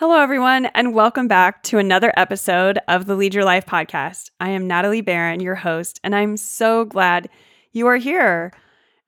Hello, everyone, and welcome back to another episode of the Lead Your Life podcast. I am Natalie Barron, your host, and I'm so glad you are here.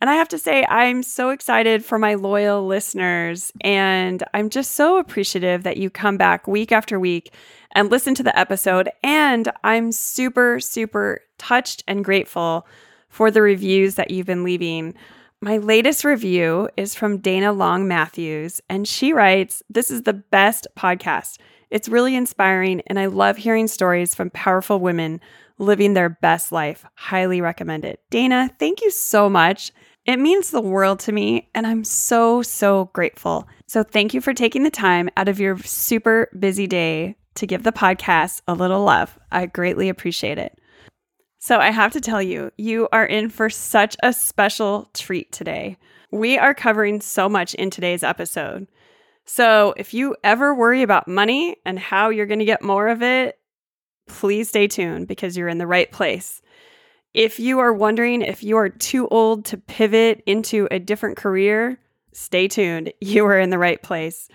And I have to say, I'm so excited for my loyal listeners, and I'm just so appreciative that you come back week after week and listen to the episode. And I'm super, super touched and grateful for the reviews that you've been leaving. My latest review is from Dana Long Matthews, and she writes This is the best podcast. It's really inspiring, and I love hearing stories from powerful women living their best life. Highly recommend it. Dana, thank you so much. It means the world to me, and I'm so, so grateful. So, thank you for taking the time out of your super busy day to give the podcast a little love. I greatly appreciate it. So I have to tell you, you are in for such a special treat today. We are covering so much in today's episode. So if you ever worry about money and how you're going to get more of it, please stay tuned because you're in the right place. If you are wondering if you are too old to pivot into a different career, stay tuned. You are in the right place.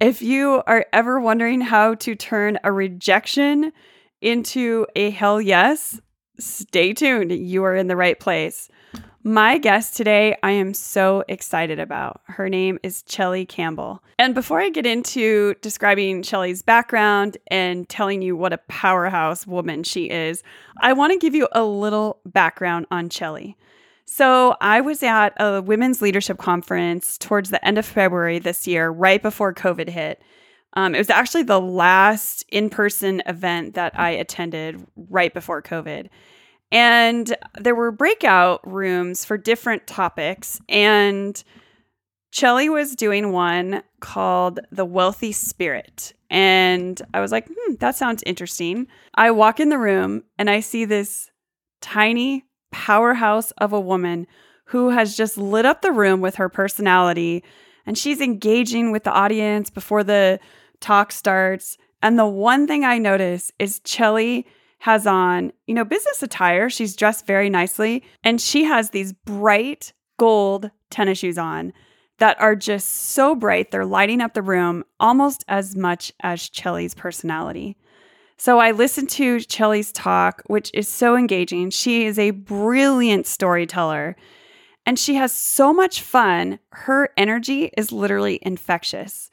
If you are ever wondering how to turn a rejection into a hell yes, stay tuned. You are in the right place. My guest today, I am so excited about. Her name is Chellie Campbell. And before I get into describing Chellie's background and telling you what a powerhouse woman she is, I want to give you a little background on Chellie. So, I was at a women's leadership conference towards the end of February this year, right before COVID hit. Um, it was actually the last in person event that I attended right before COVID. And there were breakout rooms for different topics. And Chellie was doing one called The Wealthy Spirit. And I was like, hmm, that sounds interesting. I walk in the room and I see this tiny powerhouse of a woman who has just lit up the room with her personality. And she's engaging with the audience before the talk starts. And the one thing I notice is Chellie has on, you know, business attire. She's dressed very nicely. And she has these bright gold tennis shoes on that are just so bright. They're lighting up the room almost as much as Chellie's personality. So I listened to Chellie's talk, which is so engaging. She is a brilliant storyteller and she has so much fun. Her energy is literally infectious.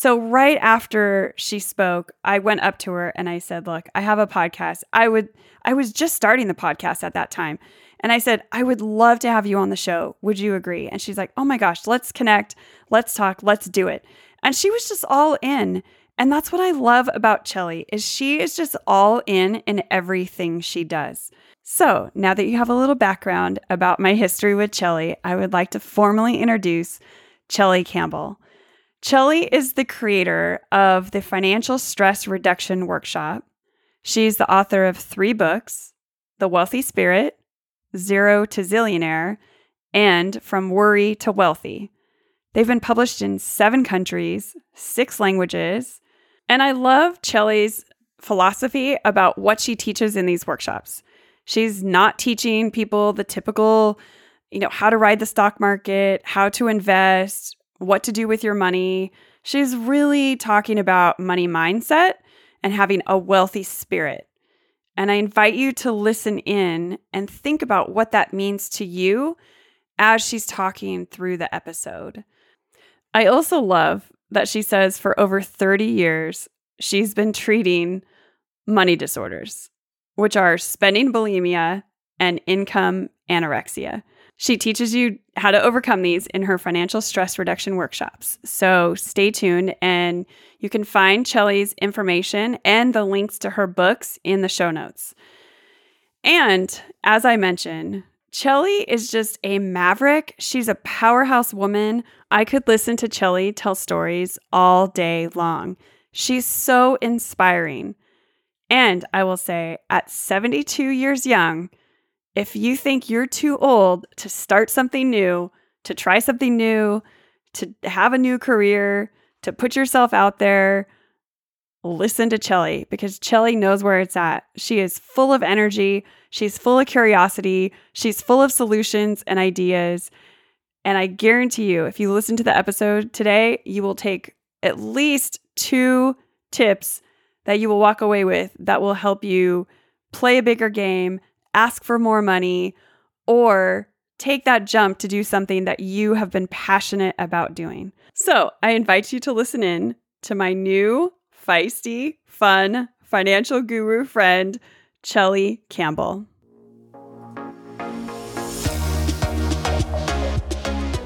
So right after she spoke, I went up to her and I said, "Look, I have a podcast. I would I was just starting the podcast at that time. And I said, "I would love to have you on the show. Would you agree?" And she's like, "Oh my gosh, let's connect. Let's talk. Let's do it." And she was just all in. And that's what I love about Chellie is she is just all in in everything she does. So, now that you have a little background about my history with Chellie, I would like to formally introduce Chellie Campbell. Chellie is the creator of the Financial Stress Reduction Workshop. She's the author of three books The Wealthy Spirit, Zero to Zillionaire, and From Worry to Wealthy. They've been published in seven countries, six languages, and I love Chellie's philosophy about what she teaches in these workshops. She's not teaching people the typical, you know, how to ride the stock market, how to invest, what to do with your money. She's really talking about money mindset and having a wealthy spirit. And I invite you to listen in and think about what that means to you as she's talking through the episode. I also love that she says for over 30 years, she's been treating money disorders, which are spending bulimia and income anorexia. She teaches you how to overcome these in her financial stress reduction workshops. So stay tuned and you can find Chellie's information and the links to her books in the show notes. And as I mentioned, Chellie is just a maverick. She's a powerhouse woman. I could listen to Chellie tell stories all day long. She's so inspiring. And I will say, at 72 years young, if you think you're too old to start something new, to try something new, to have a new career, to put yourself out there, listen to Chellie because Chellie knows where it's at. She is full of energy, she's full of curiosity, she's full of solutions and ideas. And I guarantee you, if you listen to the episode today, you will take at least two tips that you will walk away with that will help you play a bigger game, ask for more money, or take that jump to do something that you have been passionate about doing. So I invite you to listen in to my new feisty, fun financial guru friend, Chellie Campbell.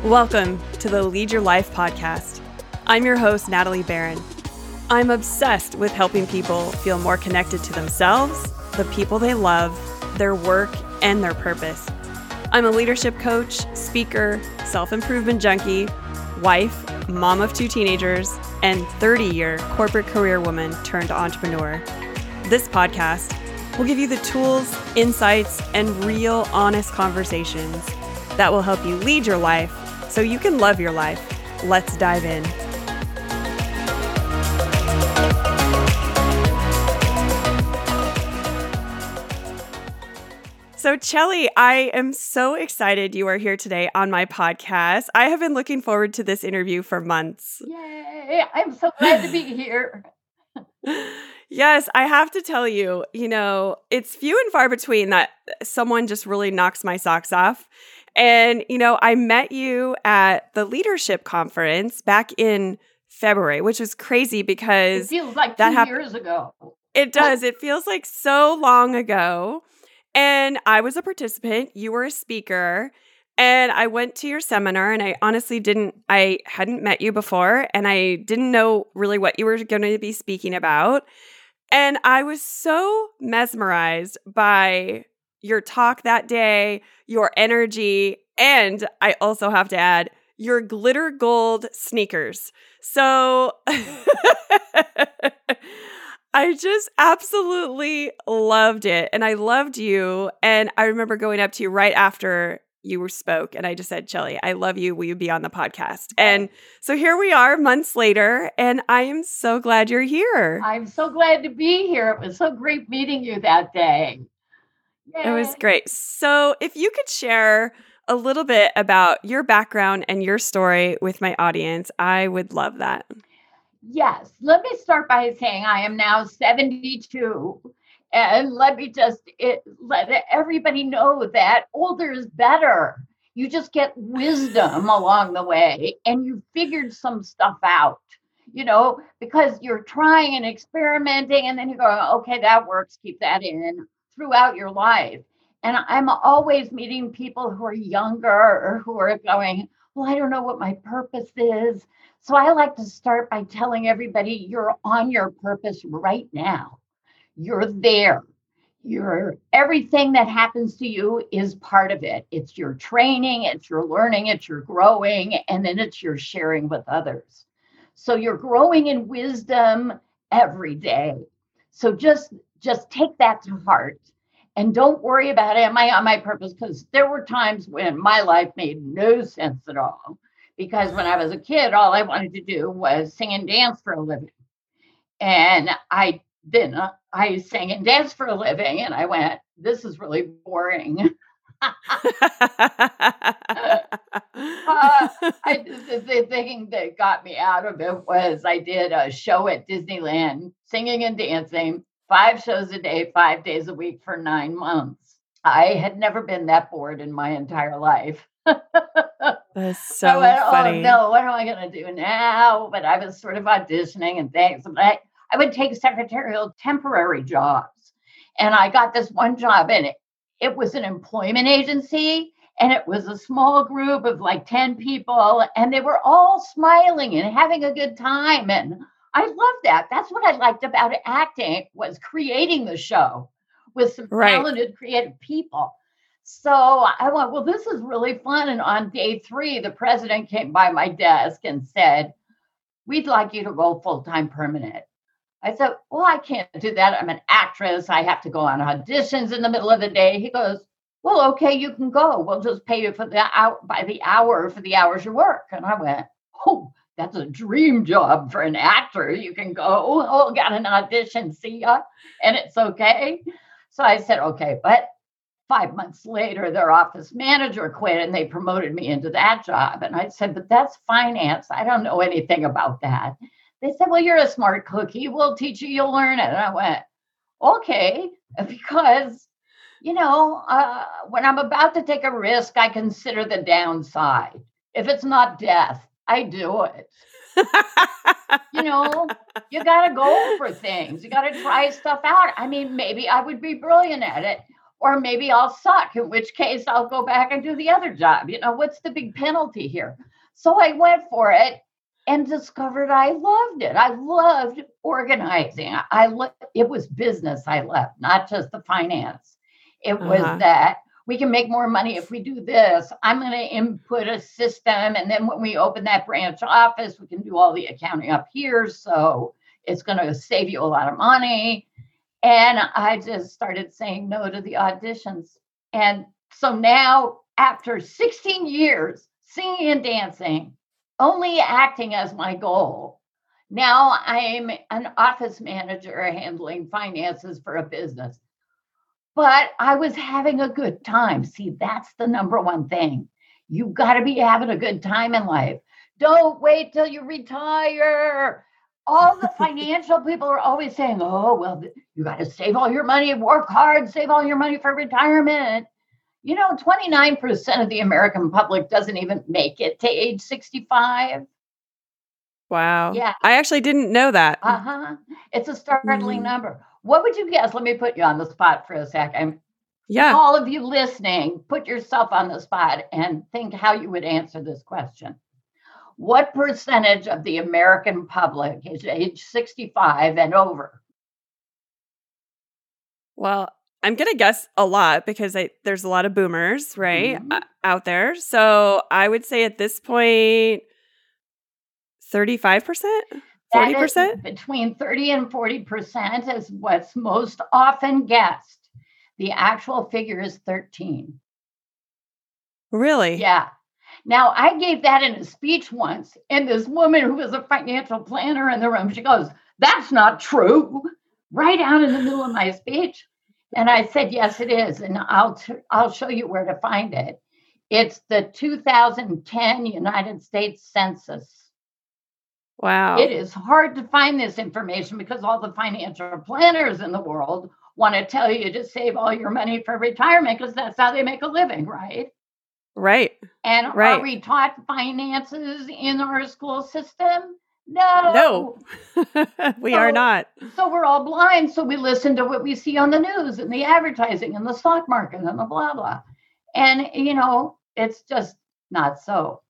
Welcome to the Lead Your Life podcast. I'm your host, Natalie Barron. I'm obsessed with helping people feel more connected to themselves, the people they love, their work, and their purpose. I'm a leadership coach, speaker, self improvement junkie, wife, mom of two teenagers, and 30 year corporate career woman turned entrepreneur. This podcast will give you the tools, insights, and real honest conversations that will help you lead your life so you can love your life. Let's dive in. So, Chellie, I am so excited you are here today on my podcast. I have been looking forward to this interview for months. Yay! I'm so glad to be here. yes, I have to tell you, you know, it's few and far between that someone just really knocks my socks off. And, you know, I met you at the leadership conference back in February, which was crazy because it feels like that two hap- years ago. It does. it feels like so long ago. And I was a participant, you were a speaker, and I went to your seminar and I honestly didn't I hadn't met you before and I didn't know really what you were going to be speaking about. And I was so mesmerized by your talk that day, your energy, and I also have to add your glitter gold sneakers. So I just absolutely loved it. And I loved you. And I remember going up to you right after you spoke and I just said, Chellie, I love you. Will you be on the podcast? And so here we are months later, and I am so glad you're here. I'm so glad to be here. It was so great meeting you that day. Yay. It was great. So if you could share a little bit about your background and your story with my audience, I would love that. Yes. Let me start by saying I am now 72. And let me just it, let everybody know that older is better. You just get wisdom along the way and you figured some stuff out, you know, because you're trying and experimenting and then you go, okay, that works, keep that in throughout your life. And I'm always meeting people who are younger or who are going, well, I don't know what my purpose is. So I like to start by telling everybody you're on your purpose right now. You're there. You're everything that happens to you is part of it. It's your training, it's your learning, it's your growing, and then it's your sharing with others. So you're growing in wisdom every day. So just just take that to heart and don't worry about am I on my purpose? Because there were times when my life made no sense at all because when I was a kid, all I wanted to do was sing and dance for a living. And I then uh, I sang and danced for a living, and I went, "This is really boring." uh, I, the, the thing that got me out of it was I did a show at Disneyland, singing and dancing, five shows a day, five days a week for nine months. I had never been that bored in my entire life. That's so went, oh, funny. Oh no, what am I going to do now? But I was sort of auditioning and things. But I, I would take secretarial temporary jobs. And I got this one job and it, it was an employment agency and it was a small group of like 10 people and they were all smiling and having a good time and I love that. That's what I liked about acting was creating the show with some right. talented creative people. So I went, well, this is really fun. And on day three, the president came by my desk and said, We'd like you to go full time permanent. I said, Well, I can't do that. I'm an actress. I have to go on auditions in the middle of the day. He goes, Well, okay, you can go. We'll just pay you for the hour by the hour for the hours you work. And I went, Oh, that's a dream job for an actor. You can go, Oh, got an audition, see ya. And it's okay. So I said, Okay, but five months later, their office manager quit and they promoted me into that job. And I said, But that's finance. I don't know anything about that. They said, Well, you're a smart cookie. We'll teach you, you'll learn it. And I went, Okay, because, you know, uh, when I'm about to take a risk, I consider the downside. If it's not death, I do it. you know, you got to go for things. You got to try stuff out. I mean, maybe I would be brilliant at it, or maybe I'll suck, in which case I'll go back and do the other job. You know, what's the big penalty here? So I went for it and discovered I loved it. I loved organizing. I lo- it was business I loved, not just the finance. It was uh-huh. that we can make more money if we do this. I'm going to input a system. And then when we open that branch office, we can do all the accounting up here. So it's going to save you a lot of money. And I just started saying no to the auditions. And so now, after 16 years singing and dancing, only acting as my goal, now I'm an office manager handling finances for a business but I was having a good time. See, that's the number one thing. You've got to be having a good time in life. Don't wait till you retire. All the financial people are always saying, oh, well, you got to save all your money, work hard, save all your money for retirement. You know, 29% of the American public doesn't even make it to age 65. Wow. Yeah. I actually didn't know that. Uh huh. It's a startling mm-hmm. number. What would you guess? Let me put you on the spot for a second. Yeah. All of you listening, put yourself on the spot and think how you would answer this question. What percentage of the American public is age 65 and over? Well, I'm going to guess a lot because I, there's a lot of boomers, right, mm-hmm. out there. So I would say at this point, 35%? 40%? Between 30 and 40% is what's most often guessed. The actual figure is 13. Really? Yeah. Now, I gave that in a speech once, and this woman who was a financial planner in the room, she goes, That's not true, right out in the middle of my speech. And I said, Yes, it is. And I'll, t- I'll show you where to find it. It's the 2010 United States Census. Wow. It is hard to find this information because all the financial planners in the world want to tell you to save all your money for retirement because that's how they make a living, right? Right. And right. are we taught finances in our school system? No. No, we so, are not. So we're all blind. So we listen to what we see on the news and the advertising and the stock market and the blah, blah. And, you know, it's just not so.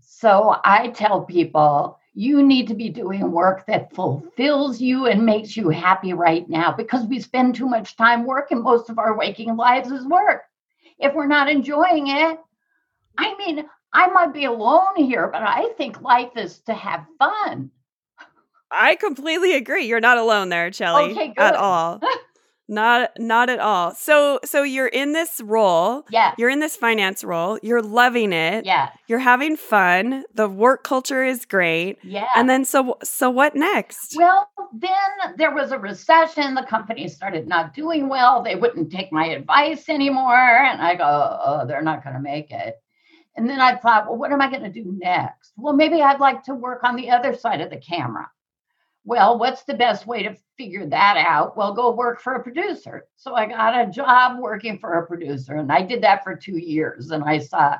So I tell people, you need to be doing work that fulfills you and makes you happy right now because we spend too much time working. Most of our waking lives is work. If we're not enjoying it, I mean, I might be alone here, but I think life is to have fun. I completely agree. You're not alone there, Chellie, okay, at all. Not not at all. So so you're in this role. Yeah. You're in this finance role. You're loving it. Yeah. You're having fun. The work culture is great. Yeah. And then so so what next? Well, then there was a recession. The company started not doing well. They wouldn't take my advice anymore. And I go, oh, they're not going to make it. And then I thought, well, what am I going to do next? Well, maybe I'd like to work on the other side of the camera. Well, what's the best way to figure that out? Well, go work for a producer. So I got a job working for a producer, and I did that for two years. And I saw,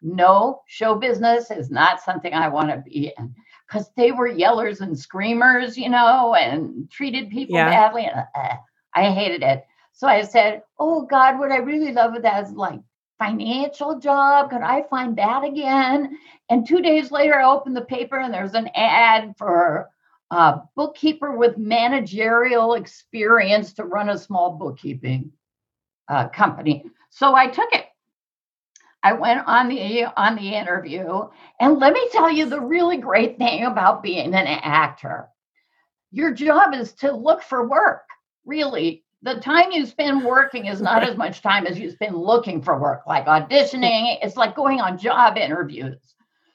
no, show business is not something I want to be in because they were yellers and screamers, you know, and treated people yeah. badly. And uh, I hated it. So I said, oh God, what I really love with that is like financial job. Could I find that again? And two days later, I opened the paper and there's an ad for uh, bookkeeper with managerial experience to run a small bookkeeping uh, company. So I took it. I went on the on the interview, and let me tell you the really great thing about being an actor. Your job is to look for work. Really, the time you spend working is not as much time as you spend looking for work, like auditioning. It's like going on job interviews.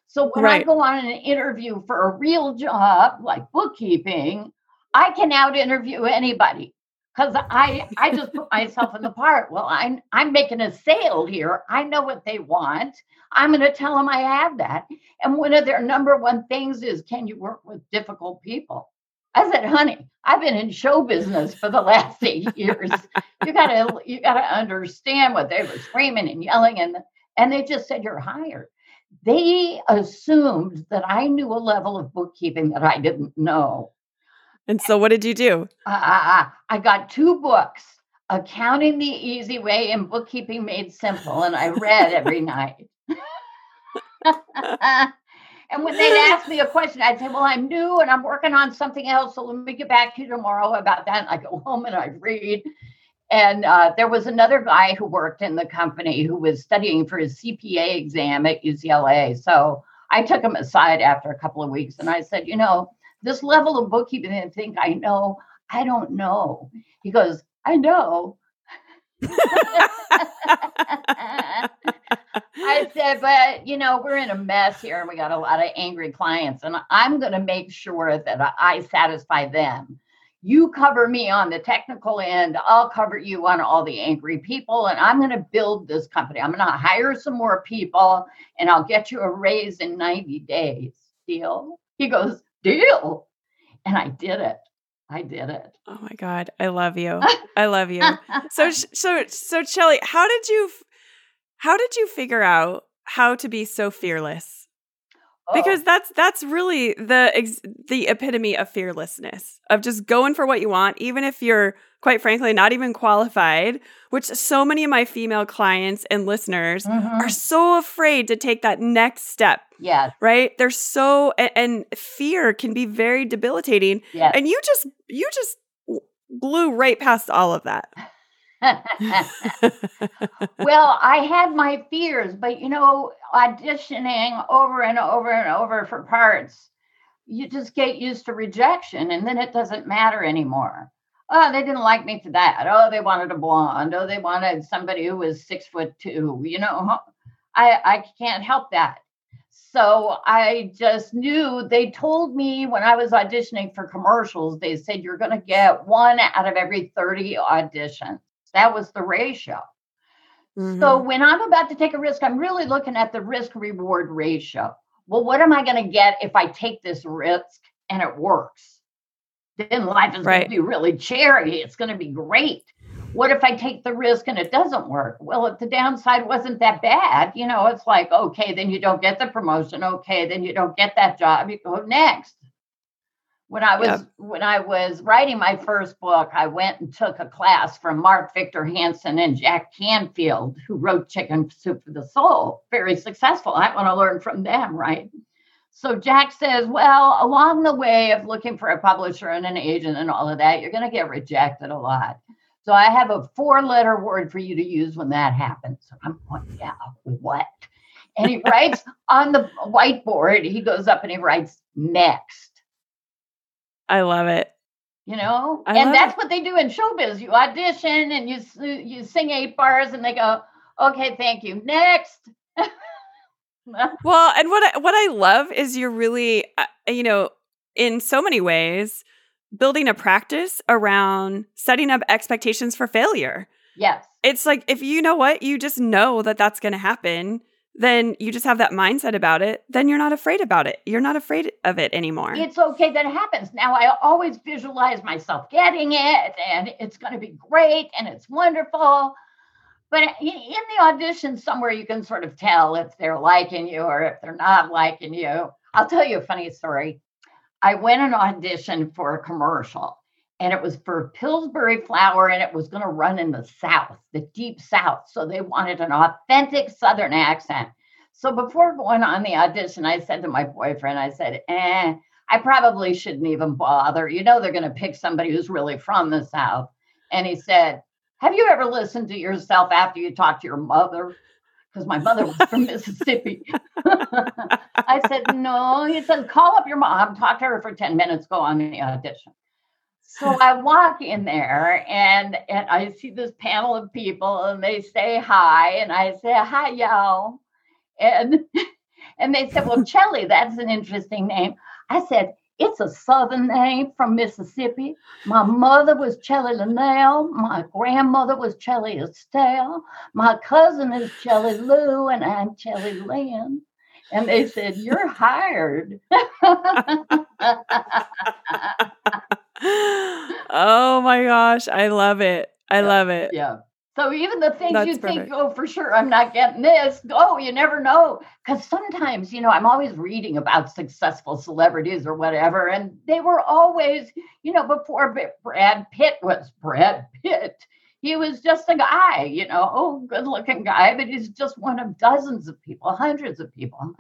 So when right. I go on an interview for a real job like bookkeeping, I can out interview anybody. because I I just put myself in the part. Well, I'm I'm making a sale here. I know what they want. I'm going to tell them I have that. And one of their number one things is, can you work with difficult people? I said, honey, I've been in show business for the last eight years. You gotta you gotta understand what they were screaming and yelling and and they just said you're hired. They assumed that I knew a level of bookkeeping that I didn't know. And so, what did you do? Uh, I got two books Accounting the Easy Way and Bookkeeping Made Simple, and I read every night. and when they'd ask me a question, I'd say, Well, I'm new and I'm working on something else. So let me get back to you tomorrow about that. And I go home and I read. And uh, there was another guy who worked in the company who was studying for his CPA exam at UCLA. So I took him aside after a couple of weeks and I said, You know, this level of bookkeeping and think I know, I don't know. He goes, I know. I said, but you know, we're in a mess here and we got a lot of angry clients, and I'm going to make sure that I satisfy them. You cover me on the technical end, I'll cover you on all the angry people, and I'm going to build this company. I'm going to hire some more people, and I'll get you a raise in 90 days. Deal? He goes, Deal. And I did it. I did it. Oh my God. I love you. I love you. So, so, so, Chellie, how did you, how did you figure out how to be so fearless? Oh. Because that's that's really the the epitome of fearlessness of just going for what you want, even if you're quite frankly not even qualified. Which so many of my female clients and listeners mm-hmm. are so afraid to take that next step. yeah right. They're so and, and fear can be very debilitating. Yes. and you just you just blew right past all of that. well, I had my fears, but you know, auditioning over and over and over for parts, you just get used to rejection and then it doesn't matter anymore. Oh, they didn't like me for that. Oh, they wanted a blonde. Oh, they wanted somebody who was six foot two. You know, I, I can't help that. So I just knew they told me when I was auditioning for commercials, they said you're going to get one out of every 30 auditions. That was the ratio. Mm-hmm. So when I'm about to take a risk, I'm really looking at the risk reward ratio. Well, what am I going to get if I take this risk and it works? Then life is right. going to be really cherry. It's going to be great. What if I take the risk and it doesn't work? Well, if the downside wasn't that bad, you know, it's like, okay, then you don't get the promotion. Okay, then you don't get that job. You go next when I was when I was writing my first book, I went and took a class from Mark Victor Hansen and Jack Canfield, who wrote Chicken Soup for the Soul. Very successful. I want to learn from them, right? So Jack says, well, along the way of looking for a publisher and an agent and all of that, you're going to get rejected a lot. So I have a four-letter word for you to use when that happens. I'm going, yeah, what? And he writes on the whiteboard. He goes up and he writes next I love it. You know, I and that's it. what they do in showbiz. You audition and you you sing eight bars, and they go, "Okay, thank you. Next." well, and what I, what I love is you're really, uh, you know, in so many ways, building a practice around setting up expectations for failure. Yes. It's like if you know what, you just know that that's going to happen then you just have that mindset about it, then you're not afraid about it. You're not afraid of it anymore. It's okay that it happens. Now, I always visualize myself getting it and it's going to be great and it's wonderful. But in the audition, somewhere you can sort of tell if they're liking you or if they're not liking you. I'll tell you a funny story. I went and auditioned for a commercial and it was for Pillsbury flour and it was going to run in the South, the deep South. So they wanted an authentic Southern accent. So before going on the audition, I said to my boyfriend, I said, eh, I probably shouldn't even bother. You know, they're going to pick somebody who's really from the South. And he said, Have you ever listened to yourself after you talk to your mother? Because my mother was from Mississippi. I said, No. He said, Call up your mom, talk to her for 10 minutes, go on the audition. So I walk in there and and I see this panel of people and they say hi and I say hi y'all and and they said well Chellie, that's an interesting name. I said It's a southern name from Mississippi. My mother was Chellie Linnell. My grandmother was Chellie Estelle. My cousin is Chellie Lou, and I'm Chellie Lynn. And they said, You're hired. oh my gosh. I love it. I love it. Yeah. So even the things That's you perfect. think, oh, for sure, I'm not getting this. Oh, you never know. Because sometimes, you know, I'm always reading about successful celebrities or whatever, and they were always, you know, before Brad Pitt was Brad Pitt, he was just a guy, you know, oh, good looking guy, but he's just one of dozens of people, hundreds of people.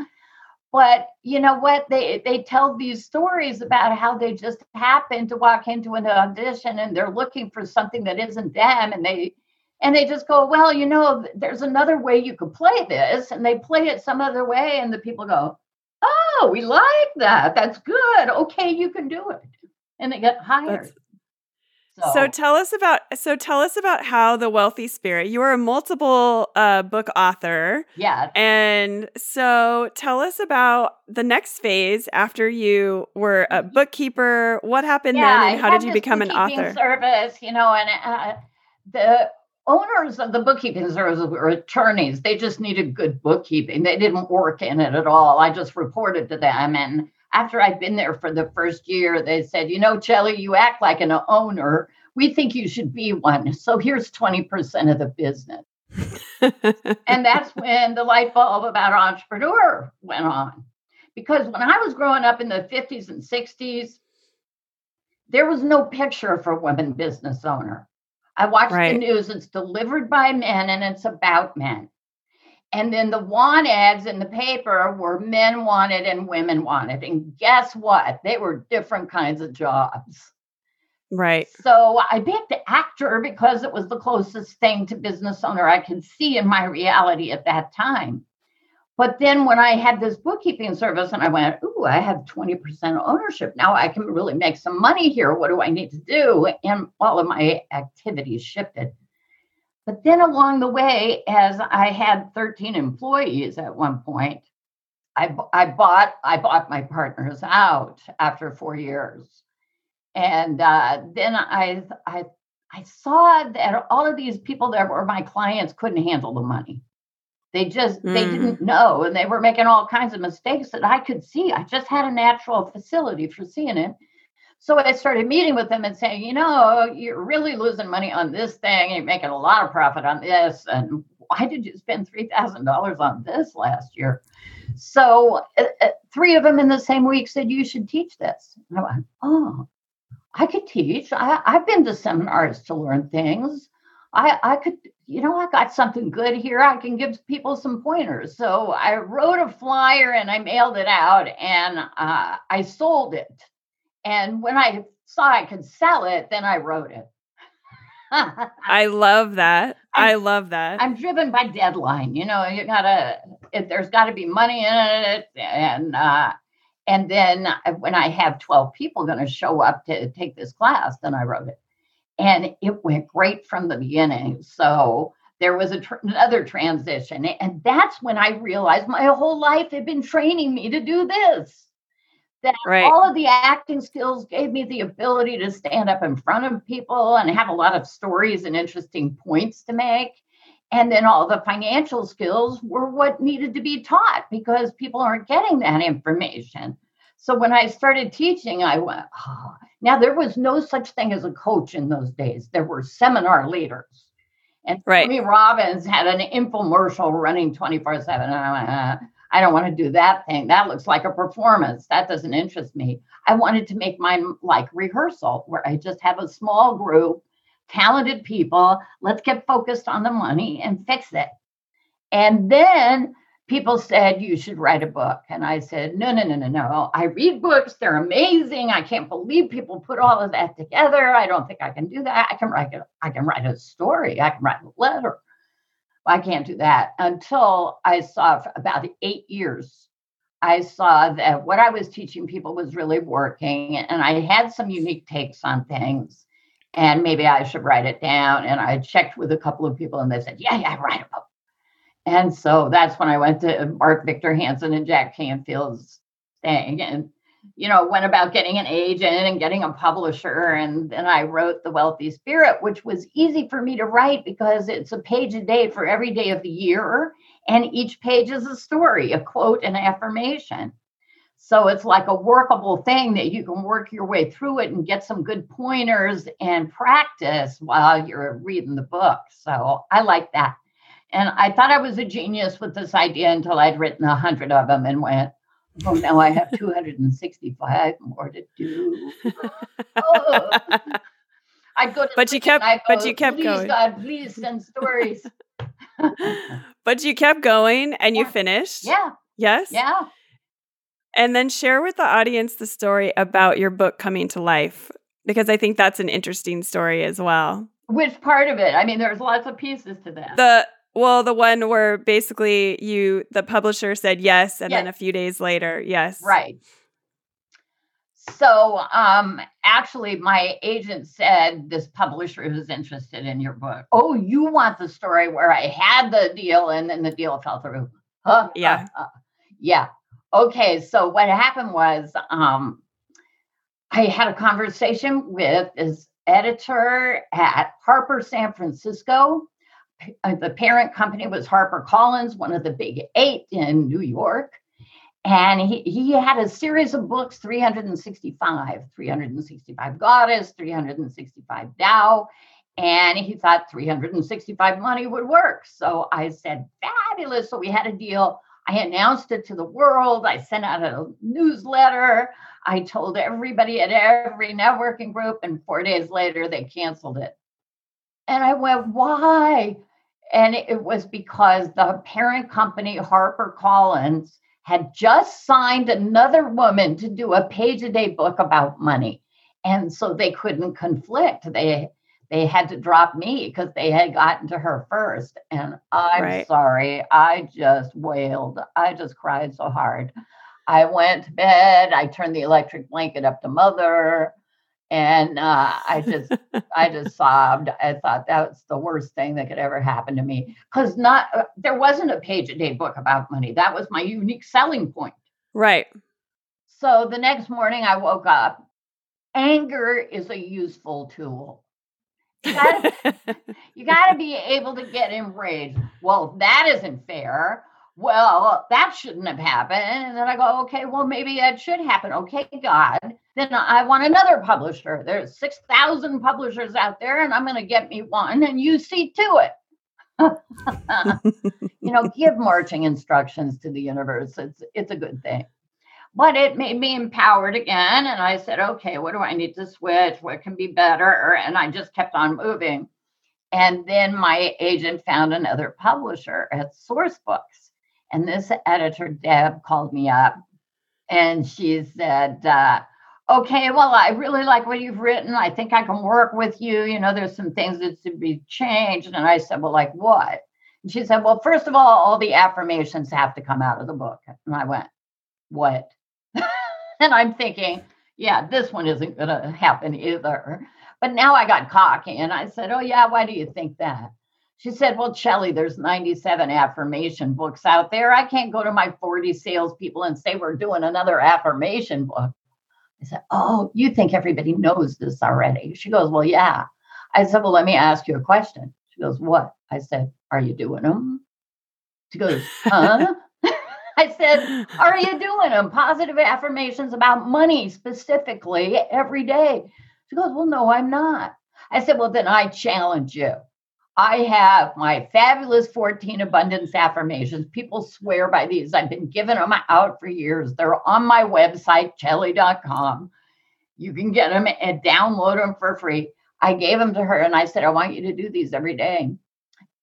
But you know what? They they tell these stories about how they just happen to walk into an audition and they're looking for something that isn't them, and they and they just go, well, you know, there's another way you could play this, and they play it some other way, and the people go, oh, we like that. That's good. Okay, you can do it, and they get hired. That's, so. so. tell us about so tell us about how the wealthy spirit. You are a multiple uh, book author. Yeah. And so tell us about the next phase after you were a mm-hmm. bookkeeper. What happened yeah, then, and how did you become an author? Service, you know, and uh, the owners of the bookkeeping service were attorneys. They just needed good bookkeeping. They didn't work in it at all. I just reported to them and after I'd been there for the first year, they said, you know, Chellie, you act like an owner. We think you should be one. So here's 20% of the business. and that's when the light bulb about entrepreneur went on. Because when I was growing up in the 50s and 60s, there was no picture for women business owner. I watch right. the news, it's delivered by men and it's about men. And then the want ads in the paper were men wanted and women wanted. And guess what? They were different kinds of jobs. Right. So I picked actor because it was the closest thing to business owner I could see in my reality at that time. But then when I had this bookkeeping service and I went, Ooh, I have 20% ownership. Now I can really make some money here. What do I need to do? And all of my activities shifted. But then along the way, as I had 13 employees at one point, I, I bought I bought my partners out after four years, and uh, then I I I saw that all of these people that were my clients couldn't handle the money. They just mm. they didn't know, and they were making all kinds of mistakes that I could see. I just had a natural facility for seeing it, so I started meeting with them and saying, you know, you're really losing money on this thing. You're making a lot of profit on this. And why did you spend $3,000 on this last year? So uh, uh, three of them in the same week said, you should teach this. And I went, oh, I could teach. I, I've been to seminars to learn things. I, I could, you know, I got something good here. I can give people some pointers. So I wrote a flyer and I mailed it out and uh, I sold it and when I saw I could sell it, then I wrote it. I love that. i love that. I'm driven by deadline. You know, you gotta. It, there's got to be money in it, and uh, and then when I have 12 people going to show up to take this class, then I wrote it, and it went great from the beginning. So there was a tr- another transition, and that's when I realized my whole life had been training me to do this that right. all of the acting skills gave me the ability to stand up in front of people and have a lot of stories and interesting points to make. And then all the financial skills were what needed to be taught because people aren't getting that information. So when I started teaching, I went, oh. now there was no such thing as a coach in those days. There were seminar leaders. And right. Tony Robbins had an infomercial running 24 7. I don't want to do that thing. That looks like a performance. That doesn't interest me. I wanted to make mine like rehearsal, where I just have a small group, talented people. Let's get focused on the money and fix it. And then people said, You should write a book. And I said, No, no, no, no, no. I read books. They're amazing. I can't believe people put all of that together. I don't think I can do that. I can write it. I can write a story. I can write a letter. I can't do that until I saw about eight years. I saw that what I was teaching people was really working, and I had some unique takes on things. And maybe I should write it down. And I checked with a couple of people, and they said, "Yeah, yeah, write a book." And so that's when I went to Mark Victor Hansen and Jack Canfield's thing, and you know, went about getting an agent and getting a publisher. And then I wrote The Wealthy Spirit, which was easy for me to write because it's a page a day for every day of the year. And each page is a story, a quote, an affirmation. So it's like a workable thing that you can work your way through it and get some good pointers and practice while you're reading the book. So I like that. And I thought I was a genius with this idea until I'd written a hundred of them and went, oh, now I have 265 more to do. oh. I'd go to but you kept, go, but you kept please, going. God, please send stories. but you kept going and you finished. Yeah. Yes. Yeah. And then share with the audience the story about your book coming to life, because I think that's an interesting story as well. Which part of it? I mean, there's lots of pieces to that. The well, the one where basically you the publisher said yes, and yes. then a few days later, yes. Right. So um actually my agent said this publisher is interested in your book. Oh, you want the story where I had the deal and then the deal fell through. Huh? Yeah. Uh, uh, yeah. Okay, so what happened was um, I had a conversation with this editor at Harper San Francisco. Uh, the parent company was Harper Collins, one of the big eight in New York. And he, he had a series of books 365, 365 Goddess, 365 Tao. And he thought 365 money would work. So I said, fabulous. So we had a deal I announced it to the world. I sent out a newsletter. I told everybody at every networking group, and four days later, they canceled it. And I went, why? And it was because the parent company, HarperCollins, had just signed another woman to do a page a day book about money. And so they couldn't conflict. They they had to drop me because they had gotten to her first. And I'm right. sorry, I just wailed. I just cried so hard. I went to bed. I turned the electric blanket up to mother, and uh, I just, I just sobbed. I thought that's the worst thing that could ever happen to me because not uh, there wasn't a page a day book about money. That was my unique selling point. Right. So the next morning, I woke up. Anger is a useful tool you gotta, be able to get enraged. Well, that isn't fair. Well, that shouldn't have happened. And then I go, okay, well, maybe that should happen. Okay, God. Then I want another publisher. There's 6,000 publishers out there, and I'm going to get me one, and you see to it. you know, give marching instructions to the universe. It's it's a good thing but it made me empowered again. And I said, okay, what do I need to switch? What can be better? And I just kept on moving. And then my agent found another publisher at Sourcebooks. And this editor, Deb, called me up and she said, uh, okay, well, I really like what you've written. I think I can work with you. You know, there's some things that should be changed. And I said, well, like what? And she said, well, first of all, all the affirmations have to come out of the book. And I went, what? and I'm thinking, yeah, this one isn't going to happen either. But now I got cocky and I said, oh, yeah, why do you think that? She said, well, Chellie, there's 97 affirmation books out there. I can't go to my 40 salespeople and say we're doing another affirmation book. I said, oh, you think everybody knows this already? She goes, well, yeah. I said, well, let me ask you a question. She goes, what? I said, are you doing them? She goes, huh? I said, Are you doing them? Positive affirmations about money specifically every day. She goes, Well, no, I'm not. I said, Well, then I challenge you. I have my fabulous 14 abundance affirmations. People swear by these. I've been giving them out for years. They're on my website, chellie.com. You can get them and download them for free. I gave them to her and I said, I want you to do these every day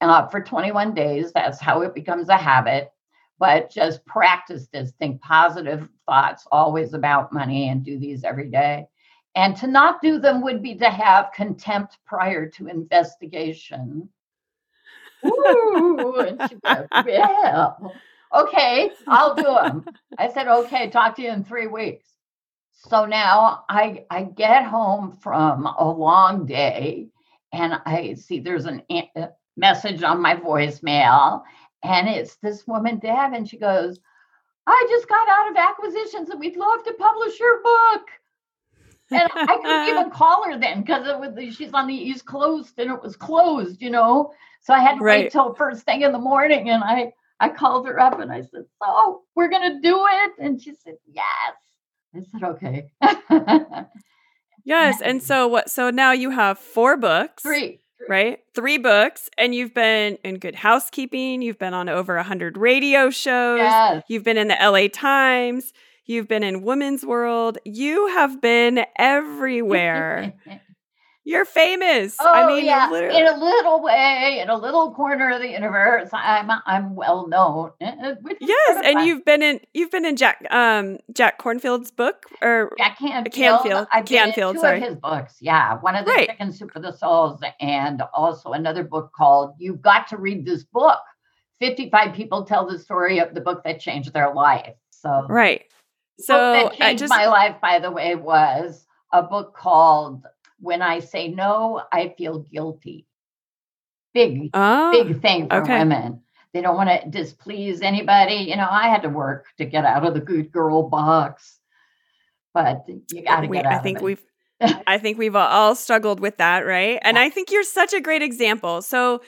uh, for 21 days. That's how it becomes a habit but just practice this. Think positive thoughts always about money and do these every day. And to not do them would be to have contempt prior to investigation. Ooh, and she goes, yeah. Okay, I'll do them. I said, okay, talk to you in three weeks. So now I I get home from a long day and I see there's an a message on my voicemail and it's this woman, Deb, and she goes, I just got out of acquisitions and we'd love to publish your book. And I couldn't even call her then because it was she's on the East Coast and it was closed, you know. So I had to right. wait till first thing in the morning and I I called her up and I said, So we're gonna do it? And she said, Yes. I said, Okay. yes. And so what so now you have four books. Three right? Three books, and you've been in Good Housekeeping. You've been on over a hundred radio shows. Yes. You've been in the LA Times. You've been in Women's World. You have been everywhere. You're famous. Oh, I mean, yeah. Literally. in a little way, in a little corner of the universe, I'm I'm well known. Uh, yes, and you've been in you've been in Jack um Jack Kornfield's book or Jack Canfield. Canfield. I've Canfield. two sorry. of his books. Yeah, one of the right. Chicken Soup for the Souls, and also another book called "You've Got to Read This Book." Fifty-five people tell the story of the book that changed their life. So right. So that changed just, my life, by the way, was a book called when I say no, I feel guilty. Big, oh, big thing for okay. women. They don't want to displease anybody. You know, I had to work to get out of the good girl box, but you uh, got to get out. I think we've I think we've all struggled with that, right? And. I think you're such a great example. So,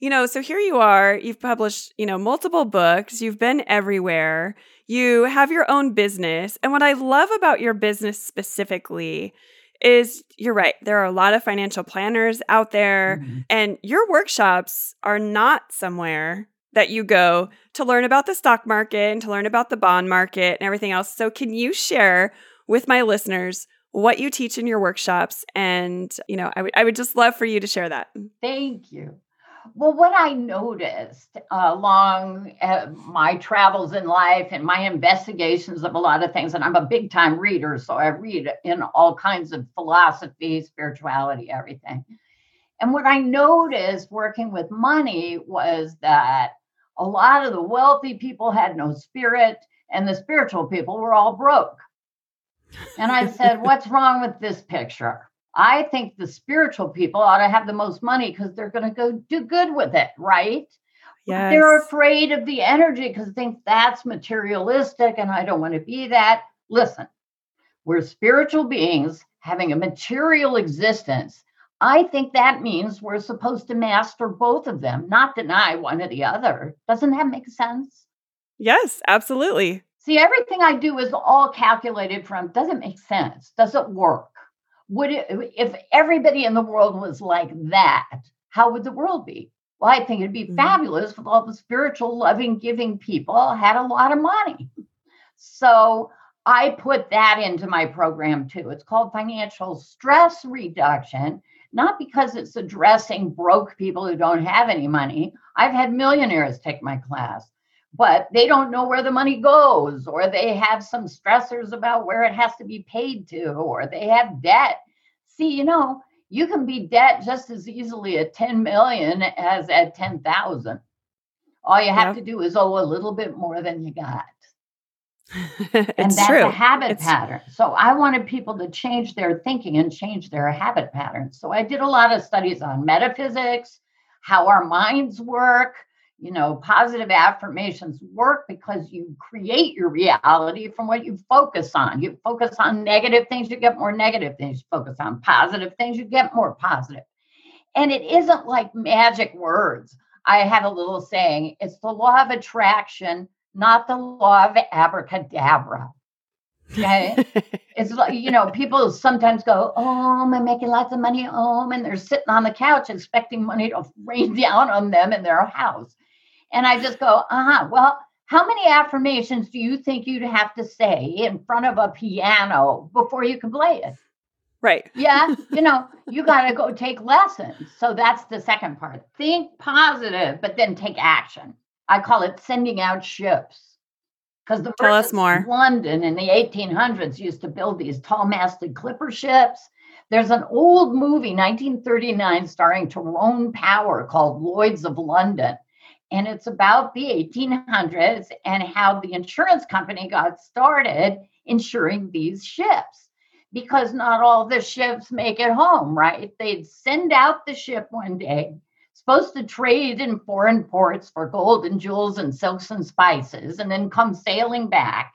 you know, so here you are, you've published, you know, multiple books, you've been everywhere, you have your own business. And what I love about your business specifically is you're right. There are a lot of financial planners out there, mm-hmm. and your workshops are not somewhere that you go to learn about the stock market and to learn about the bond market and everything else. So, can you share with my listeners what you teach in your workshops? And, you know, I, w- I would just love for you to share that. Thank you. Well, what I noticed uh, along uh, my travels in life and my investigations of a lot of things, and I'm a big time reader, so I read in all kinds of philosophy, spirituality, everything. And what I noticed working with money was that a lot of the wealthy people had no spirit, and the spiritual people were all broke. And I said, What's wrong with this picture? I think the spiritual people ought to have the most money because they're going to go do good with it, right? Yes. They're afraid of the energy because they think that's materialistic and I don't want to be that. Listen, we're spiritual beings having a material existence. I think that means we're supposed to master both of them, not deny one or the other. Doesn't that make sense? Yes, absolutely. See, everything I do is all calculated from does it make sense? Does it work? Would it, if everybody in the world was like that, how would the world be? Well, I think it'd be mm-hmm. fabulous if all the spiritual, loving, giving people had a lot of money. So I put that into my program too. It's called financial stress reduction, not because it's addressing broke people who don't have any money. I've had millionaires take my class but they don't know where the money goes, or they have some stressors about where it has to be paid to, or they have debt. See, you know, you can be debt just as easily at 10 million as at 10,000. All you have to do is owe a little bit more than you got. and that's true. a habit it's... pattern. So I wanted people to change their thinking and change their habit patterns. So I did a lot of studies on metaphysics, how our minds work, you know, positive affirmations work because you create your reality from what you focus on. You focus on negative things, you get more negative things. You focus on positive things, you get more positive. And it isn't like magic words. I have a little saying it's the law of attraction, not the law of abracadabra. Okay. it's like, you know, people sometimes go, Oh, I'm making lots of money at home, and they're sitting on the couch expecting money to rain down on them in their house. And I just go, uh huh. Well, how many affirmations do you think you'd have to say in front of a piano before you can play it? Right. Yeah. you know, you got to go take lessons. So that's the second part. Think positive, but then take action. I call it sending out ships. Because the Tell us more. London in the 1800s used to build these tall masted clipper ships. There's an old movie, 1939, starring Tyrone Power called Lloyds of London and it's about the 1800s and how the insurance company got started insuring these ships because not all the ships make it home, right? They'd send out the ship one day, supposed to trade in foreign ports for gold and jewels and silks and spices, and then come sailing back.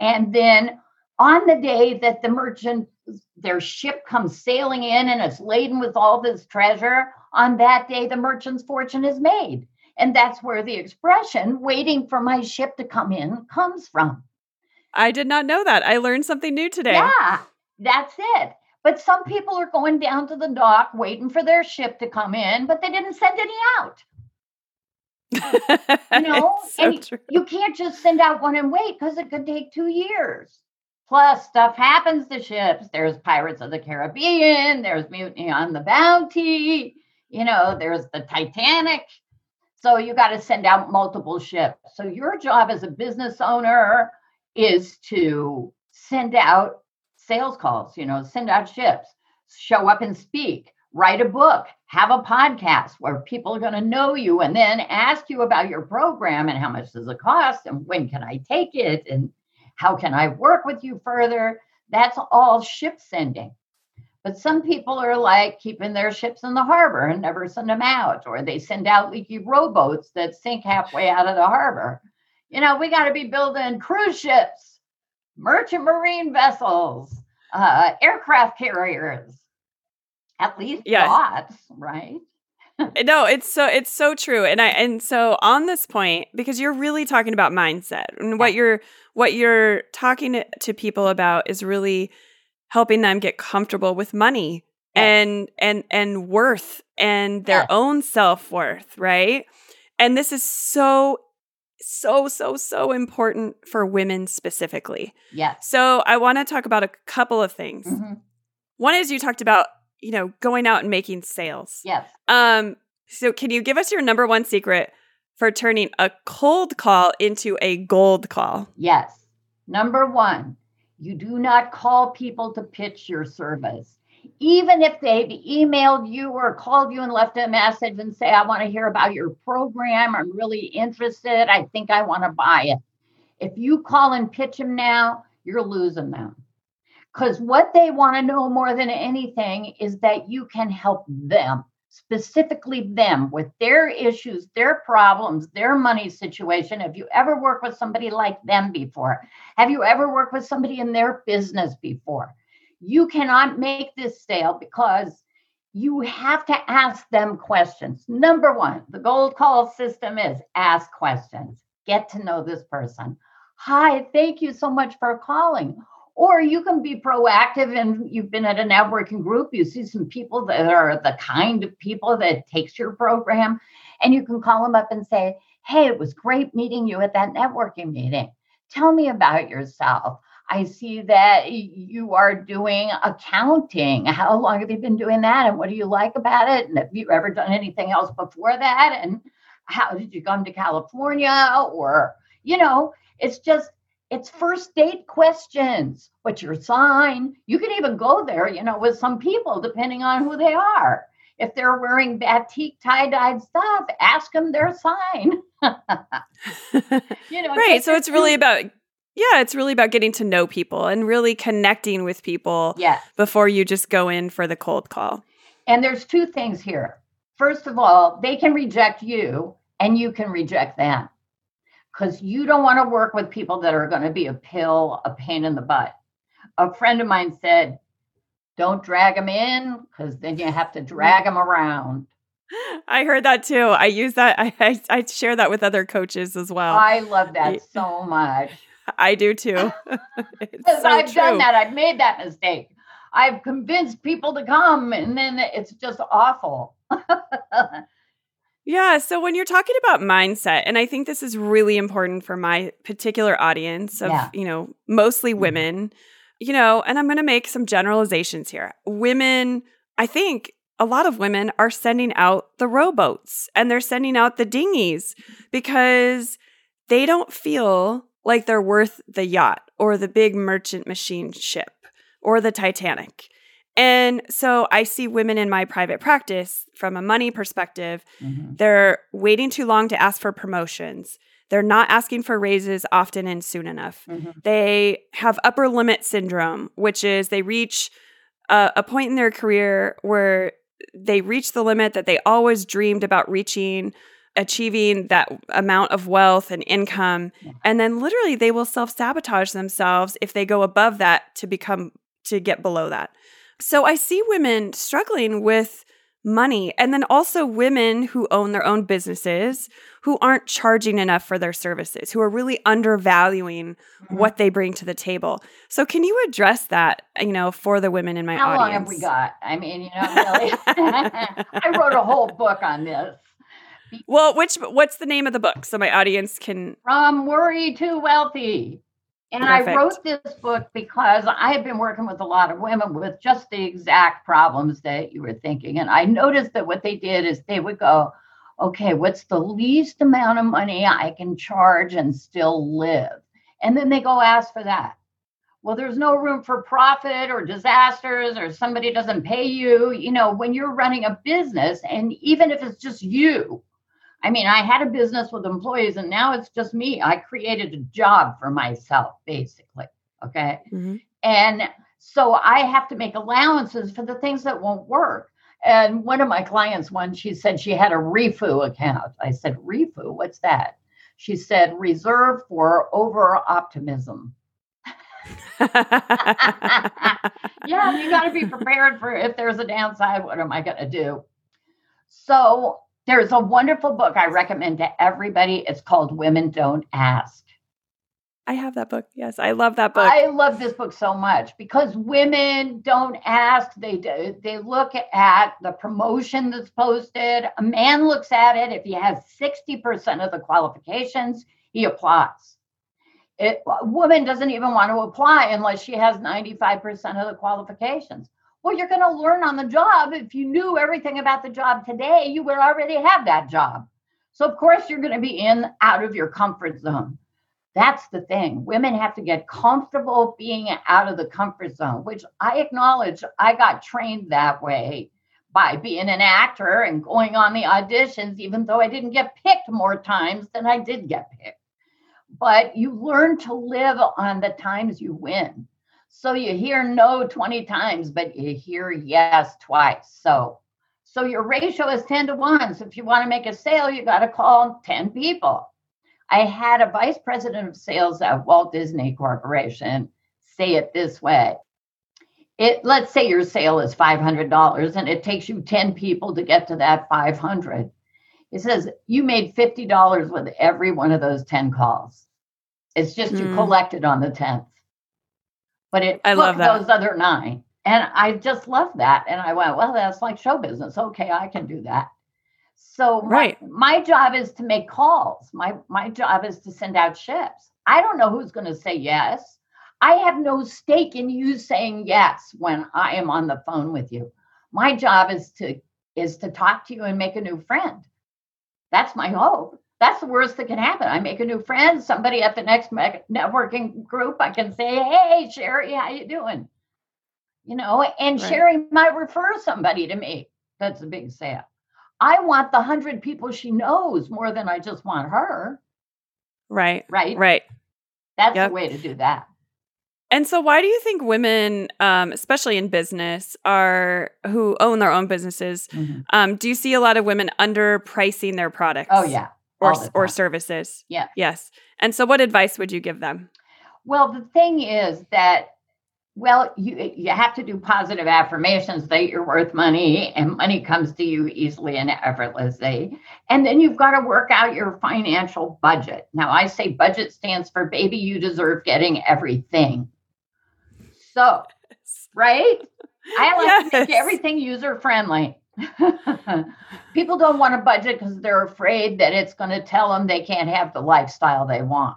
And then on the day that the merchant, their ship comes sailing in and it's laden with all this treasure, on that day the merchant's fortune is made. And that's where the expression waiting for my ship to come in comes from. I did not know that. I learned something new today. Yeah, that's it. But some people are going down to the dock waiting for their ship to come in, but they didn't send any out. You know, so and true. you can't just send out one and wait because it could take two years. Plus, stuff happens to ships. There's Pirates of the Caribbean, there's Mutiny on the Bounty, you know, there's the Titanic. So you got to send out multiple ships. So your job as a business owner is to send out sales calls, you know, send out ships, show up and speak, write a book, have a podcast where people are going to know you and then ask you about your program and how much does it cost and when can I take it and how can I work with you further. That's all ship sending. But some people are like keeping their ships in the harbor and never send them out, or they send out leaky rowboats that sink halfway out of the harbor. You know, we got to be building cruise ships, merchant marine vessels, uh, aircraft carriers. At least Yeah. thoughts, right? no it's so it's so true and i and so on this point because you're really talking about mindset and what you're what you're talking to- to people about is really helping them get comfortable with money Yes. and and and worth and their Yes. own self-worth right and this is so so so so important for women specifically Yes. so i want to talk about a couple of things Mhm. one is you talked about you know going out and making sales Yes. um, so can you give us your number one secret for turning a cold call into a gold call? Yes. Number one, you do not call people to pitch your service. Even if they've emailed you or called you and left a message and say, I want to hear about your program, I'm really interested, I think I want to buy it. If you call and pitch them now, you're losing them. Because what they want to know more than anything is that you can help them, specifically them, with their issues, their problems, their money situation. Have you ever worked with somebody like them before? Have you ever worked with somebody in their business before? You cannot make this sale because you have to ask them questions. Number one, the gold call system is ask questions, get to know this person. Hi, thank you so much for calling. Or you can be proactive and you've been at a networking group, you see some people that are the kind of people that takes your program, and you can call them up and say, Hey, it was great meeting you at that networking meeting. Tell me about yourself. I see that you are doing accounting. How long have you been doing that? And what do you like about it? And have you ever done anything else before that? And how did you come to California? Or, you know, it's just, it's first date questions. What's your sign? You can even go there, you know, with some people, depending on who they are. If they're wearing batik tie dyed stuff, ask them their sign. You know, right. So it's really about, yeah, it's really about getting to know people and really connecting with people yes. before you just go in for the cold call. And there's two things here. First of all, they can reject you and you can reject them because you don't want to work with people that are going to be a pill, a pain in the butt. A friend of mine said, don't drag them in because then you have to drag them around. I heard that too. I use that. I, I, I share that with other coaches as well. I love that so much. I do too. Because so I've true. done that. I've made that mistake. I've convinced people to come and then it's just awful. Yeah. So when you're talking about mindset, and I think this is really important for my particular audience of, Yeah. you know, mostly Mhm. women, you know, and I'm going to make some generalizations here. Women, I think a lot of women are sending out the rowboats and they're sending out the dinghies because they don't feel like they're worth the yacht or the big merchant machine ship or the Titanic. And so I see women in my private practice from a money perspective Mhm. they're waiting too long to ask for promotions. They're not asking for raises often and soon enough. Mhm. They have upper limit syndrome, which is they reach a, a point in their career where they reach the limit that they always dreamed about reaching achieving that amount of wealth and income and then literally they will self-sabotage themselves if they go above that to become to get below that so i see women struggling with money and then also women who own their own businesses who aren't charging enough for their services who are really undervaluing mm-hmm. what they bring to the table so can you address that you know for the women in my how audience long have we got i mean you know really i wrote a whole book on this well, which what's the name of the book so my audience can From Worry to Wealthy. And Perfect. I wrote this book because I have been working with a lot of women with just the exact problems that you were thinking. And I noticed that what they did is they would go, okay, what's the least amount of money I can charge and still live? And then they go ask for that. Well, there's no room for profit or disasters or somebody doesn't pay you. You know, when you're running a business, and even if it's just you, I mean, I had a business with employees and now it's just me. I created a job for myself, basically. Okay. Mm-hmm. And so I have to make allowances for the things that won't work. And one of my clients, one, she said she had a REFU account. I said, REFU, what's that? She said, reserve for over optimism. yeah, you got to be prepared for if there's a downside, what am I going to do? So there's a wonderful book I recommend to everybody. It's called Women Don't Ask. I have that book. Yes, I love that book. I love this book so much because women don't ask. They do. They look at the promotion that's posted. A man looks at it. If he has 60% of the qualifications, he applies. It, a woman doesn't even want to apply unless she has 95% of the qualifications. Well, you're going to learn on the job. If you knew everything about the job today, you would already have that job. So, of course, you're going to be in out of your comfort zone. That's the thing. Women have to get comfortable being out of the comfort zone, which I acknowledge I got trained that way by being an actor and going on the auditions, even though I didn't get picked more times than I did get picked. But you learn to live on the times you win. So you hear no 20 times, but you hear yes twice. So so your ratio is 10 to 1. So if you want to make a sale, you got to call 10 people. I had a vice president of sales at Walt Disney Corporation say it this way. It let's say your sale is $500 and it takes you 10 people to get to that 500. It says you made $50 with every one of those 10 calls. It's just mm. you collected on the 10th but it I took those other nine. And I just love that. And I went, well, that's like show business. Okay, I can do that. So right. my, my job is to make calls. My my job is to send out ships. I don't know who's going to say yes. I have no stake in you saying yes when I am on the phone with you. My job is to is to talk to you and make a new friend. That's my hope that's the worst that can happen. I make a new friend, somebody at the next networking group, I can say, "Hey, Sherry, how you doing?" You know, and right. Sherry might refer somebody to me. That's a big sale. I want the hundred people she knows more than I just want her. Right. Right. Right. That's yep. the way to do that. And so, why do you think women, um, especially in business, are who own their own businesses? Mm-hmm. Um, do you see a lot of women underpricing their products? Oh yeah, or or services. Yeah. Yes. And so what advice would you give them? Well, the thing is that well, you eh, you have to do positive affirmations that you're worth money and money comes to you easily and effortlessly. And then you've got to work out your financial budget. Now, I say budget stands for baby, you deserve getting everything. So, right? I like yes. to make everything user friendly. People don't want to budget because they're afraid that it's going to tell them they can't have the lifestyle they want.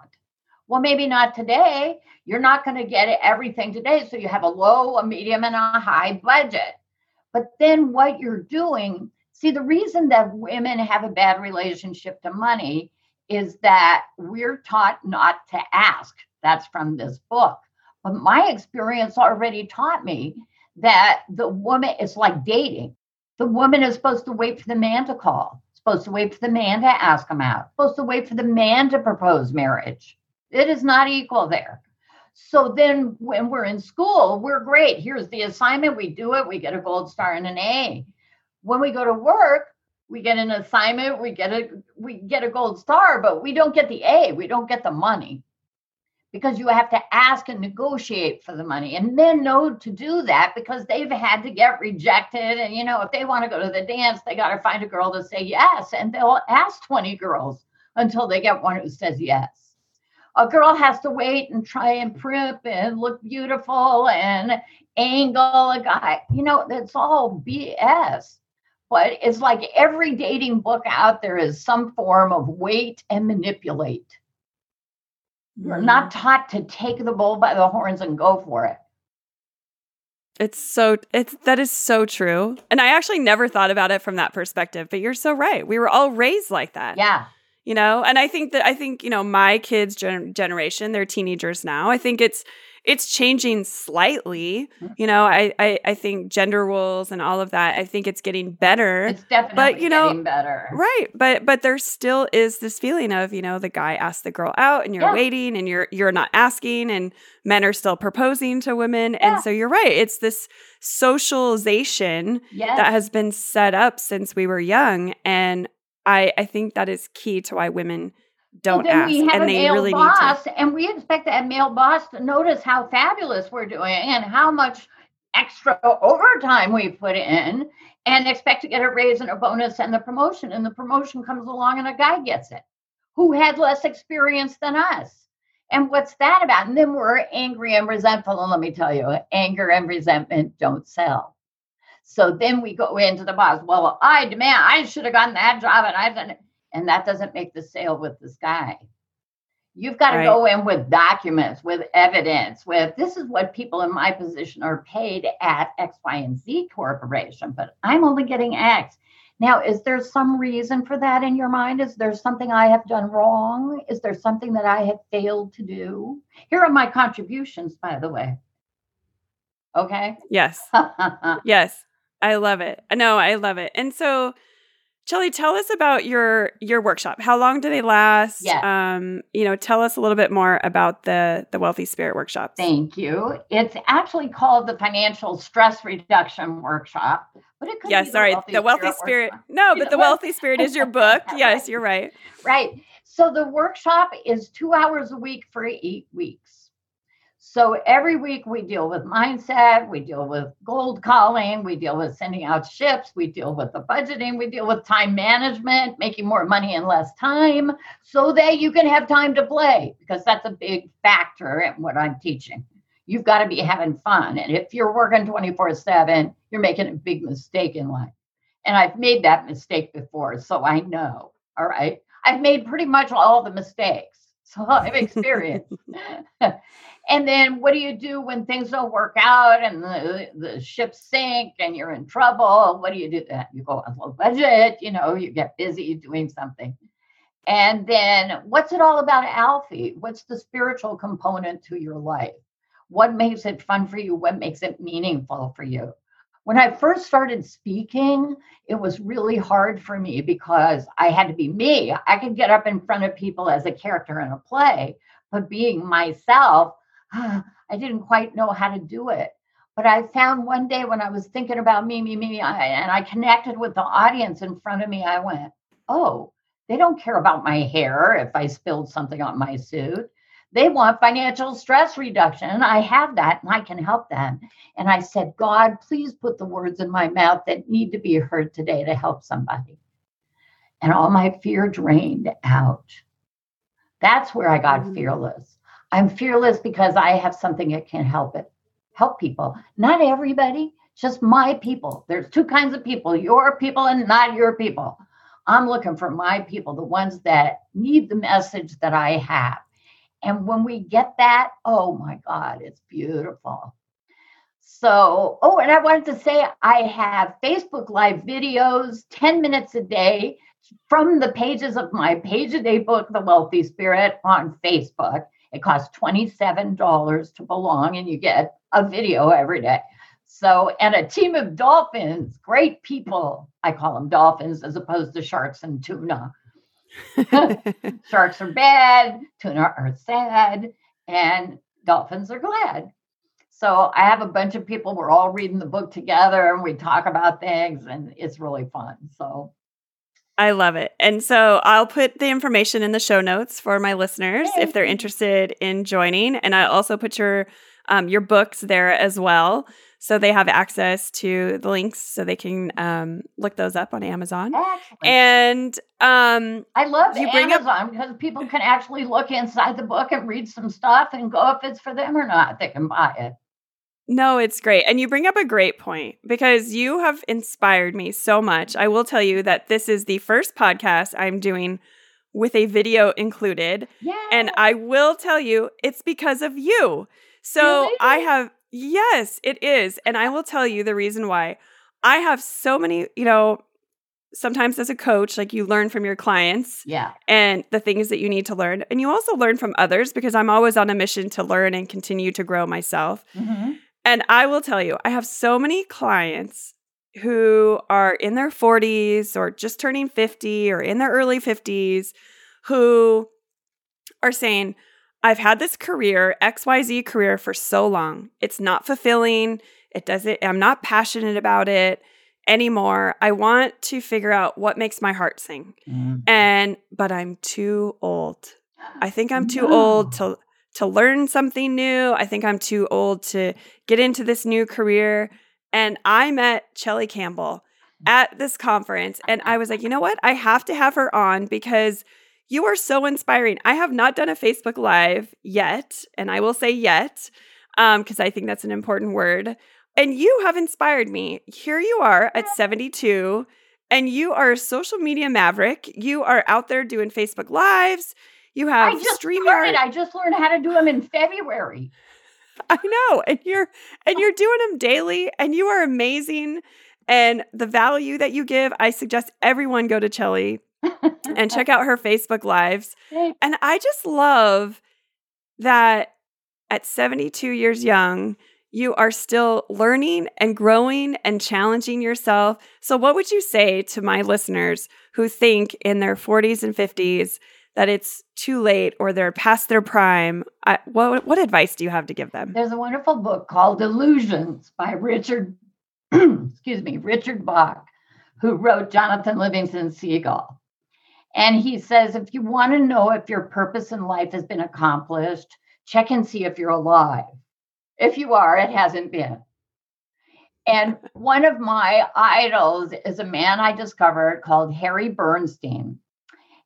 Well, maybe not today. You're not going to get everything today. So you have a low, a medium, and a high budget. But then what you're doing, see, the reason that women have a bad relationship to money is that we're taught not to ask. That's from this book. But my experience already taught me that the woman is like dating. The woman is supposed to wait for the man to call, supposed to wait for the man to ask him out, supposed to wait for the man to propose marriage. It is not equal there. So then when we're in school, we're great. Here's the assignment. We do it. We get a gold star and an A. When we go to work, we get an assignment, we get a we get a gold star, but we don't get the A, we don't get the money. Because you have to ask and negotiate for the money. And men know to do that because they've had to get rejected. And you know, if they want to go to the dance, they got to find a girl to say yes. And they'll ask 20 girls until they get one who says yes a girl has to wait and try and primp and look beautiful and angle a guy. You know, that's all BS. But it's like every dating book out there is some form of wait and manipulate. We're mm-hmm. not taught to take the bull by the horns and go for it. It's so it's that is so true. And I actually never thought about it from that perspective, but you're so right. We were all raised like that. Yeah you know and i think that i think you know my kids gen- generation they're teenagers now i think it's it's changing slightly mm. you know I, I i think gender roles and all of that i think it's getting better it's definitely but you know better right but but there still is this feeling of you know the guy asked the girl out and you're yeah. waiting and you're you're not asking and men are still proposing to women yeah. and so you're right it's this socialization yes. that has been set up since we were young and I I think that is key to why women don't ask, and they really boss, need to. And we expect that male boss to notice how fabulous we're doing and how much extra overtime we put in, and expect to get a raise and a bonus and the promotion. And the promotion comes along, and a guy gets it who had less experience than us. And what's that about? And then we're angry and resentful. And let me tell you, anger and resentment don't sell. So then we go into the boss. Well, I demand I should have gotten that job and I've done it. And that doesn't make the sale with this guy. You've got to right. go in with documents, with evidence, with this is what people in my position are paid at X, Y, and Z corporation, but I'm only getting X. Now, is there some reason for that in your mind? Is there something I have done wrong? Is there something that I have failed to do? Here are my contributions, by the way. Okay. Yes. yes. I love it. No, I love it. And so, Chellie, tell us about your your workshop. How long do they last? Yeah. Um, you know, tell us a little bit more about the the Wealthy Spirit workshop. Thank you. It's actually called the Financial Stress Reduction Workshop. But it could yes, sorry, the, the Wealthy Spirit. No, but the Wealthy Spirit is your book. Yes, you're right. Right. So the workshop is two hours a week for eight weeks. So every week we deal with mindset, we deal with gold calling, we deal with sending out ships, we deal with the budgeting, we deal with time management, making more money in less time so that you can have time to play because that's a big factor in what I'm teaching. You've got to be having fun. And if you're working 24 7, you're making a big mistake in life. And I've made that mistake before, so I know. All right. I've made pretty much all the mistakes. So I've experienced. And then what do you do when things don't work out and the, the ship sink and you're in trouble? What do you do then? You go on low budget, you know, you get busy doing something. And then what's it all about, Alfie? What's the spiritual component to your life? What makes it fun for you? What makes it meaningful for you? When I first started speaking, it was really hard for me because I had to be me. I could get up in front of people as a character in a play, but being myself, I didn't quite know how to do it. But I found one day when I was thinking about me, me, me, I, and I connected with the audience in front of me, I went, oh, they don't care about my hair if I spilled something on my suit. They want financial stress reduction. And I have that and I can help them. And I said, God, please put the words in my mouth that need to be heard today to help somebody. And all my fear drained out. That's where I got mm. fearless. I'm fearless because I have something that can help it, help people. Not everybody, just my people. There's two kinds of people your people and not your people. I'm looking for my people, the ones that need the message that I have. And when we get that, oh my God, it's beautiful. So, oh, and I wanted to say I have Facebook Live videos 10 minutes a day from the pages of my page a day book, The Wealthy Spirit, on Facebook. It costs $27 to belong, and you get a video every day. So, and a team of dolphins, great people. I call them dolphins as opposed to sharks and tuna. sharks are bad, tuna are sad, and dolphins are glad. So I have a bunch of people. We're all reading the book together, and we talk about things, and it's really fun. So I love it. And so I'll put the information in the show notes for my listeners if they're interested in joining. And I also put your um, your books there as well. So they have access to the links so they can um, look those up on Amazon. Excellent. And um, I love you bring up- because people can actually look inside the book and read some stuff and go if it's for them or not. They can buy it. No, it's great. And you bring up a great point because you have inspired me so much. I will tell you that this is the first podcast I'm doing with a video included. Yeah. And I will tell you, it's because of you. So Really? I have, yes, it is. And I will tell you the reason why. I have so many, you know, sometimes as a coach, like you learn from your clients yeah. and the things that you need to learn. And you also learn from others because I'm always on a mission to learn and continue to grow myself. Mhm. And I will tell you, I have so many clients who are in their 40s or just turning 50 or in their early 50s who are saying, I've had this career, XYZ career for so long. It's not fulfilling. It doesn't, I'm not passionate about it anymore. I want to figure out what makes my heart sing. Mm. And, but I'm too old. I think I'm too No. old to to learn something new. I think I'm too old to get into this new career. And I met Chellie Campbell at this conference and I was like, "You know what? I have to have her on because you are so inspiring. I have not done a Facebook live yet, and I will say yet um because I think that's an important word. And you have inspired me. Here you are at 72 and you are a social media maverick. You are out there doing Facebook lives. You have I just StreamYard. started. I just learned how to do them in February. I know. And you're and you're doing them daily and you are amazing. And the value that you give, I suggest everyone go to Chellie and check out her Facebook lives. Thank- And I just love that at 72 years young, you are still learning and growing and challenging yourself. So, what would you say to my listeners who think in their 40s and 50s that it's too late or they're past their prime? I, what, what advice do you have to give them? There's a wonderful book called Illusions by Richard, excuse me, Richard Bach, who wrote Jonathan Livingston Seagull. And he says if you want to know if your purpose in life has been accomplished, check and see if you're alive. If you are, it hasn't been. And one of my idols is a man I discovered called Harry Bernstein.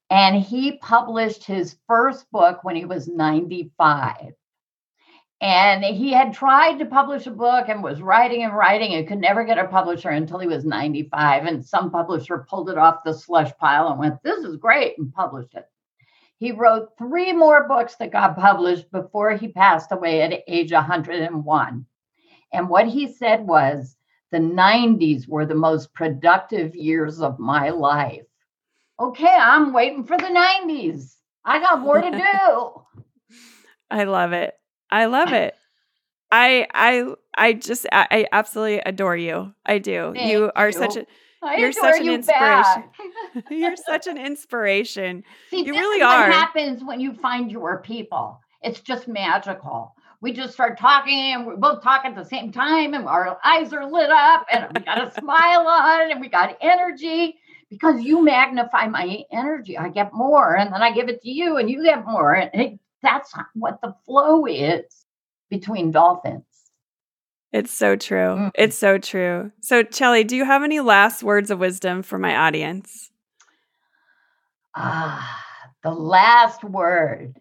And he published his first book when he was 95. And he had tried to publish a book and was writing and writing and could never get a publisher until he was 95. And some publisher pulled it off the slush pile and went, This is great, and published it. He wrote three more books that got published before he passed away at age 101. And what he said was, The 90s were the most productive years of my life. Okay, I'm waiting for the 90s. I got more to do. I love it. I love it. I I I just I, I absolutely adore you. I do. Thank you are you. such a I You're such an you inspiration. you're such an inspiration. See, You really are. what happens when you find your people. It's just magical. We just start talking and we both talk at the same time and our eyes are lit up and we got a smile on and we got energy because you magnify my energy. I get more and then I give it to you and you get more. And it, that's what the flow is between dolphins. It's so true. Mm. It's so true. So, Chellie, do you have any last words of wisdom for my audience? Ah, the last word.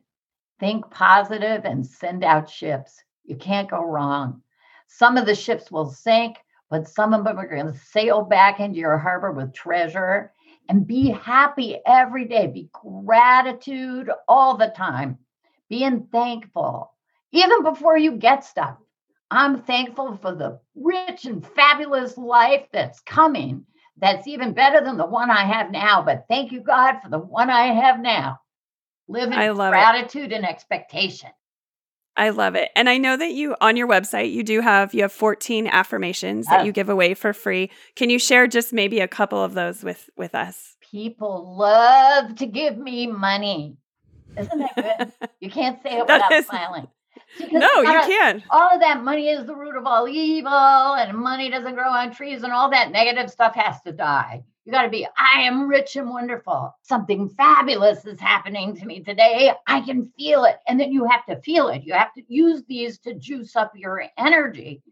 Think positive and send out ships. You can't go wrong. Some of the ships will sink, but some of them are going to sail back into your harbor with treasure. And be happy every day. Be gratitude all the time. Being thankful, even before you get stuff. I'm thankful for the rich and fabulous life that's coming that's even better than the one I have now. But thank you, God, for the one I have now. Live in love it. gratitude and expectation. I love it. And I know that you on your website you do have you have 14 affirmations that you give away for free. Can you share just maybe a couple of those with with us? People love to give me money. Isn't that good? You can't say it without is- smiling. no, you can't. All of that money is the root of all evil, and money doesn't grow on trees, and all that negative stuff has to die. You got to be, I am rich and wonderful. Something fabulous is happening to me today. I can feel it. And then you have to feel it. You have to use these to juice up your energy.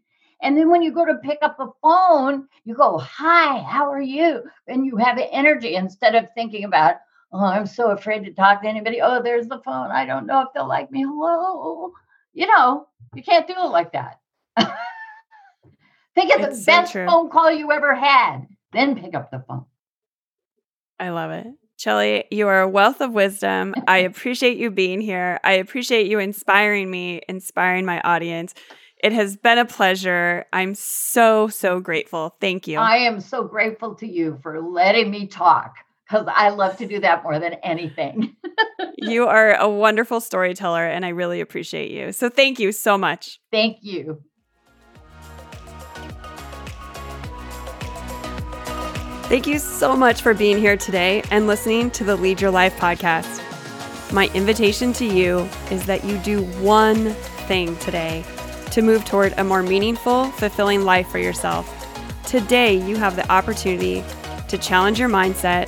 And then when you go to pick up the phone, you go, Hi, how are you? And you have energy instead of thinking about, Oh, I'm so afraid to talk to anybody. Oh, there's the phone. I don't know if they'll like me. Hello. You know, you can't do it like that. Think of the so best true. phone call you ever had then pick up the phone. I love it. Chellie, you are a wealth of wisdom. I appreciate you being here. I appreciate you inspiring me, inspiring my audience. It has been a pleasure. I'm so, so grateful. Thank you. I am so grateful to you for letting me talk because I love to do that more than anything. you are a wonderful storyteller, and I really appreciate you. So thank you so much. Thank you. Thank you so much for being here today and listening to the Lead Your Life podcast. My invitation to you is that you do one thing today to move toward a more meaningful, fulfilling life for yourself. Today, you have the opportunity to challenge your mindset